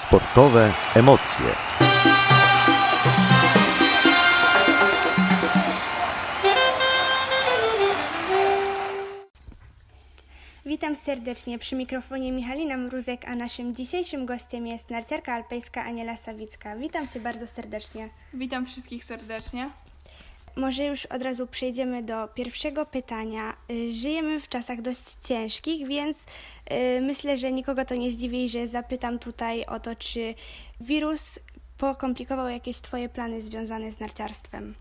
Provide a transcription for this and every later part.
Sportowe emocje. Witam serdecznie przy mikrofonie Michalina Mruzek, a naszym dzisiejszym gościem jest narciarka alpejska Aniela Sawicka. Witam Cię bardzo serdecznie. Witam wszystkich serdecznie. Może już od razu przejdziemy do pierwszego pytania. Y, Żyjemy w czasach dość ciężkich, więc y, myślę, że nikogo to nie zdziwi, że zapytam tutaj o to, czy wirus pokomplikował jakieś Twoje plany związane z narciarstwem.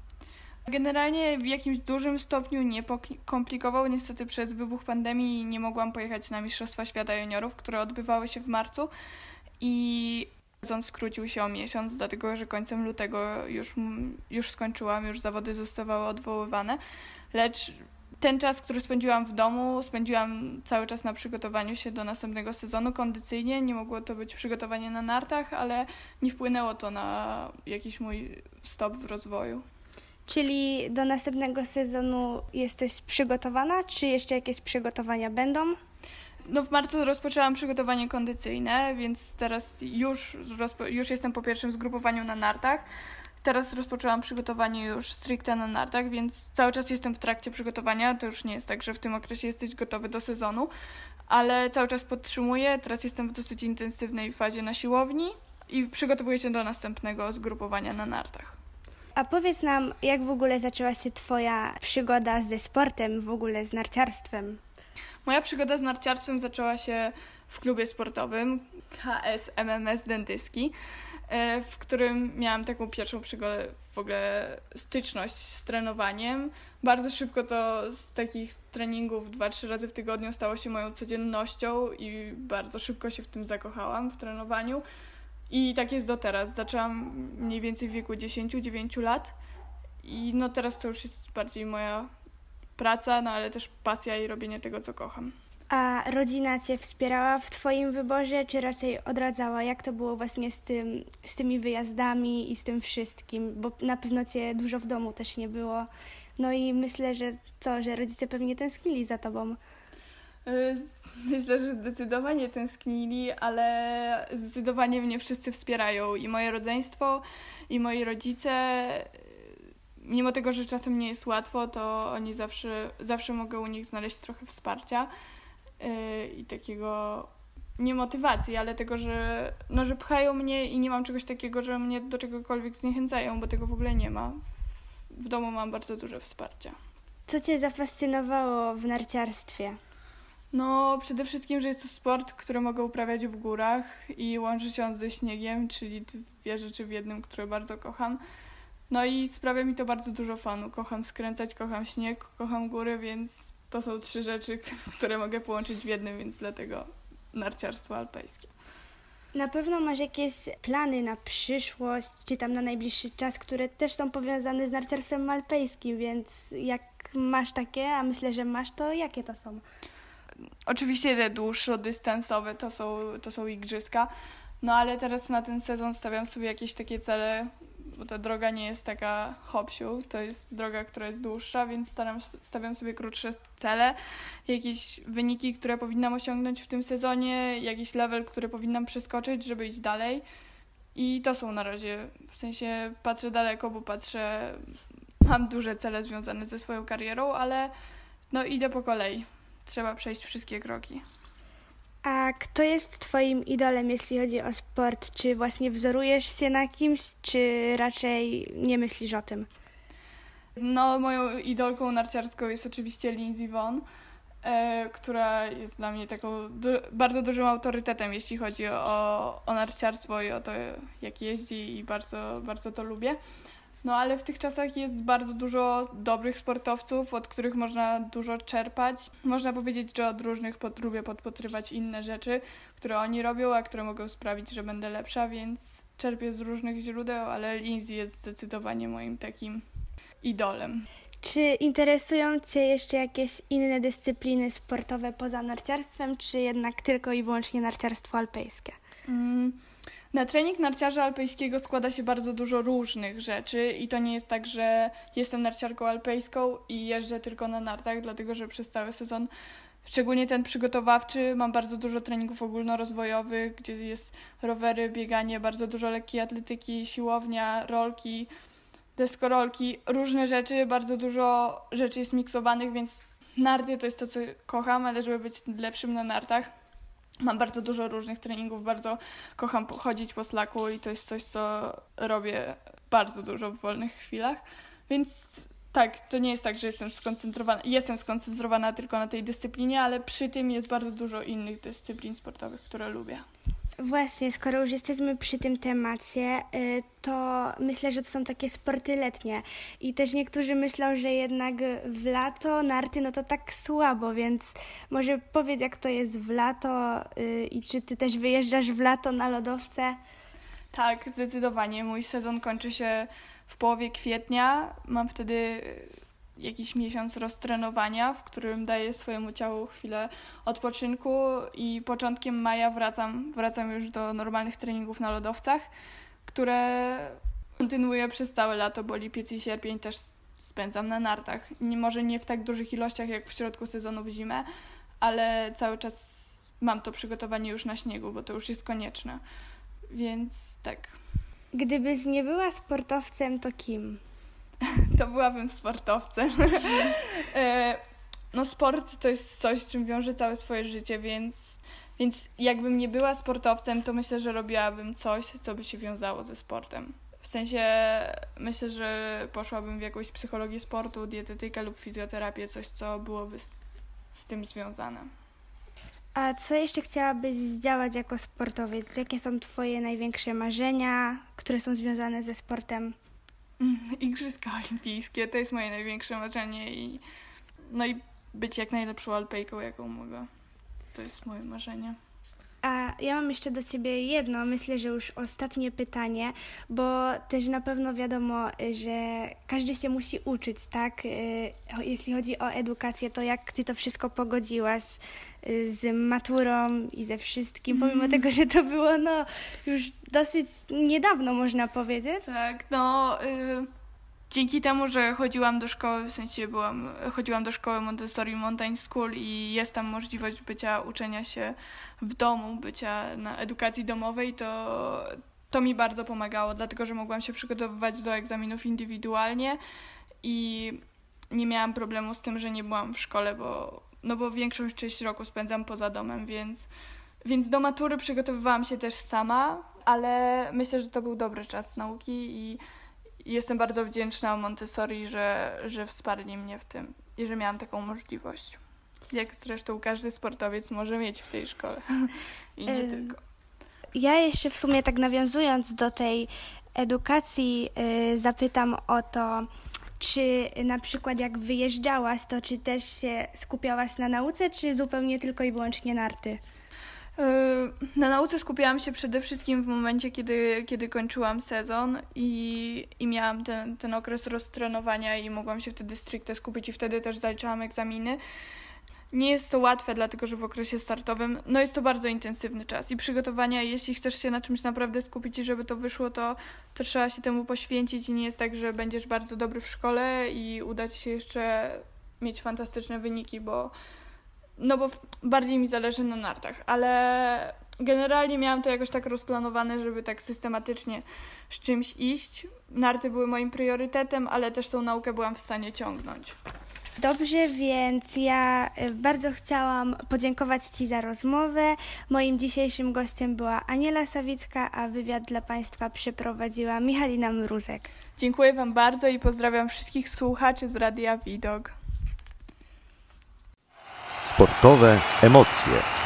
Generalnie w jakimś dużym stopniu nie komplikował. Niestety przez wybuch pandemii nie mogłam pojechać na Mistrzostwa Świata Juniorów, które odbywały się w marcu i sezon skrócił się o miesiąc, dlatego że końcem lutego już, już skończyłam, już zawody zostawały odwoływane. Lecz ten czas, który spędziłam w domu, spędziłam cały czas na przygotowaniu się do następnego sezonu kondycyjnie. Nie mogło to być przygotowanie na nartach, ale nie wpłynęło to na jakiś mój stop w rozwoju. Czyli do następnego sezonu jesteś przygotowana, czy jeszcze jakieś przygotowania będą? No w marcu rozpoczęłam przygotowanie kondycyjne, więc teraz już, już jestem po pierwszym zgrupowaniu na nartach. Teraz rozpoczęłam przygotowanie już stricte na nartach, więc cały czas jestem w trakcie przygotowania. To już nie jest tak, że w tym okresie jesteś gotowy do sezonu, ale cały czas podtrzymuję. Teraz jestem w dosyć intensywnej fazie na siłowni i przygotowuję się do następnego zgrupowania na nartach. A powiedz nam, jak w ogóle zaczęła się Twoja przygoda ze sportem, w ogóle z narciarstwem? Moja przygoda z narciarstwem zaczęła się w klubie sportowym KS MMS Dentyski, e, w którym miałam taką pierwszą przygodę, w ogóle styczność z trenowaniem. Bardzo szybko to z takich treningów 2-3 razy w tygodniu stało się moją codziennością i bardzo szybko się w tym zakochałam, w trenowaniu. I tak jest do teraz. Zaczęłam mniej więcej w wieku 10-9 lat i no teraz to już jest bardziej moja praca, no ale też pasja i robienie tego, co kocham. A rodzina Cię wspierała w Twoim wyborze, czy raczej odradzała? Jak to było właśnie z, tym, z tymi wyjazdami i z tym wszystkim? Bo na pewno Cię dużo w domu też nie było. No i myślę, że co, że rodzice pewnie tęsknili za Tobą. Y, myślę, że zdecydowanie tęsknili, ale zdecydowanie mnie wszyscy wspierają i moje rodzeństwo, i moi rodzice. Mimo tego, że czasem nie jest łatwo, to oni zawsze, zawsze mogę u nich znaleźć trochę wsparcia yy, i takiego nie motywacji, ale tego, że, no, że pchają mnie i nie mam czegoś takiego, że mnie do czegokolwiek zniechęcają, bo tego w ogóle nie ma. W domu mam bardzo duże wsparcie. Co Cię zafascynowało w narciarstwie? No, przede wszystkim, że jest to sport, który mogę uprawiać w górach i łączy się on ze śniegiem, czyli dwie rzeczy w jednym, które bardzo kocham. No i sprawia mi to bardzo dużo fanu. Kocham skręcać, kocham śnieg, kocham góry, więc to są trzy rzeczy, które mogę połączyć w jednym, więc dlatego narciarstwo alpejskie. Na pewno masz jakieś plany na przyszłość, czy tam na najbliższy czas, które też są powiązane z narciarstwem alpejskim, więc jak masz takie, a myślę, że masz, to jakie to są? Oczywiście te dłuższo-dystansowe to są, to są igrzyska, no ale teraz na ten sezon stawiam sobie jakieś takie cele, bo ta droga nie jest taka hopsiu, to jest droga, która jest dłuższa, więc staram, stawiam sobie krótsze cele, jakieś wyniki, które powinnam osiągnąć w tym sezonie, jakiś level, który powinnam przeskoczyć, żeby iść dalej. I to są na razie, w sensie patrzę daleko, bo patrzę, mam duże cele związane ze swoją karierą, ale no idę po kolei trzeba przejść wszystkie kroki. A kto jest Twoim idolem, jeśli chodzi o sport? Czy właśnie wzorujesz się na kimś, czy raczej nie myślisz o tym? No, moją idolką narciarską jest oczywiście Lindsey Vonn, e, która jest dla mnie taką du bardzo dużym autorytetem, jeśli chodzi o, o narciarstwo i o to, jak jeździ i bardzo, bardzo to lubię. No ale w tych czasach jest bardzo dużo dobrych sportowców, od których można dużo czerpać. Można powiedzieć, że od różnych pod, lubię podpatrywać inne rzeczy, które oni robią, a które mogą sprawić, że będę lepsza, więc czerpię z różnych źródeł, ale Lindsay jest zdecydowanie moim takim idolem. Czy interesują Cię jeszcze jakieś inne dyscypliny sportowe poza narciarstwem, czy jednak tylko i wyłącznie narciarstwo alpejskie? Mm. Na trening narciarza alpejskiego składa się bardzo dużo różnych rzeczy i to nie jest tak, że jestem narciarką alpejską i jeżdżę tylko na nartach, dlatego że przez cały sezon Szczególnie ten przygotowawczy, mam bardzo dużo treningów ogólnorozwojowych, gdzie jest rowery, bieganie, bardzo dużo lekkiej atletyki, siłownia, rolki, deskorolki, różne rzeczy, bardzo dużo rzeczy jest miksowanych, więc narty to jest to, co kocham, ale żeby być lepszym na nartach, mam bardzo dużo różnych treningów, bardzo kocham chodzić po slaku i to jest coś, co robię bardzo dużo w wolnych chwilach, więc tak, to nie jest tak, że jestem skoncentrowana, jestem skoncentrowana tylko na tej dyscyplinie, ale przy tym jest bardzo dużo innych dyscyplin sportowych, które lubię. Właśnie, skoro już jesteśmy przy tym temacie, y, to myślę, że to są takie sporty letnie. I też niektórzy myślą, że jednak w lato narty no to tak słabo, więc może powiedz, jak to jest w lato y, i czy ty też wyjeżdżasz w lato na lodowce? Tak, zdecydowanie. Mój sezon kończy się w połowie kwietnia. Mam wtedy jakiś miesiąc roztrenowania, w którym daję swojemu ciału chwilę odpoczynku i początkiem maja wracam, wracam już do normalnych treningów na lodowcach, które kontynuuję przez całe lato, bo lipiec i sierpień też spędzam na nartach. Może nie w tak dużych ilościach jak w środku sezonu w zimę, ale cały czas mam to przygotowanie już na śniegu, bo to już jest konieczne. Więc tak. Gdybyś nie była sportowcem, to kim? to byłabym sportowcem. E, no sport to jest coś, czym wiąże całe swoje życie, więc, więc jakbym nie była sportowcem, to myślę, że robiłabym coś, co by się wiązało ze sportem. W sensie myślę, że poszłabym w jakąś psychologię sportu, dietetykę lub fizjoterapię, coś, co byłoby z, z tym związane. A co jeszcze chciałabyś zdziałać jako sportowiec? Jakie są Twoje największe marzenia, które są związane ze sportem? Igrzyska olimpijskie to jest moje największe marzenie i no i być jak najlepszą alpejką, jaką mogę. To jest moje marzenie. A ja mam jeszcze do Ciebie jedno, myślę, że już ostatnie pytanie, bo też na pewno wiadomo, że każdy się musi uczyć, tak? Y, jeśli chodzi o edukację, to jak Ty to wszystko pogodziłaś y, z maturą i ze wszystkim, pomimo mm. tego, że to było no już dosyć niedawno, można powiedzieć. Tak, no... Y dzięki temu, że chodziłam do szkoły, w sensie byłam, chodziłam do szkoły Montessori Mountain School i jest tam możliwość bycia, uczenia się w domu, bycia na edukacji domowej, to, to mi bardzo pomagało, dlatego że mogłam się przygotowywać do egzaminów indywidualnie i nie miałam problemu z tym, że nie byłam w szkole, bo, no bo większość część roku spędzam poza domem, więc, więc do matury przygotowywałam się też sama, ale myślę, że to był dobry czas nauki i jestem bardzo wdzięczna Montessori, że, że wsparli mnie w tym i że miałam taką możliwość. Jak zresztą każdy sportowiec może mieć w tej szkole. I nie tylko. Ja jeszcze w sumie tak nawiązując do tej edukacji, yy, zapytam o to, czy na przykład jak wyjeżdżałaś, to czy też się skupiałaś na nauce, czy zupełnie tylko i wyłącznie narty? Na nauce skupiałam się przede wszystkim w momencie, kiedy, kiedy kończyłam sezon i, i miałam ten, ten okres roztrenowania i mogłam się wtedy stricte skupić i wtedy też zaliczałam egzaminy. Nie jest to łatwe, dlatego że w okresie startowym no jest to bardzo intensywny czas i przygotowania, jeśli chcesz się na czymś naprawdę skupić i żeby to wyszło, to, to trzeba się temu poświęcić i nie jest tak, że będziesz bardzo dobry w szkole i uda ci się jeszcze mieć fantastyczne wyniki, bo no bo bardziej mi zależy na nartach, ale generalnie miałam to jakoś tak rozplanowane, żeby tak systematycznie z czymś iść. Narty były moim priorytetem, ale też tą naukę byłam w stanie ciągnąć. Dobrze, więc ja y, bardzo chciałam podziękować Ci za rozmowę. Moim dzisiejszym gościem była Aniela Sawicka, a wywiad dla Państwa przeprowadziła Michalina Mruzek. Dziękuję Wam bardzo i pozdrawiam wszystkich słuchaczy z Radia Widok. Sportowe emocje.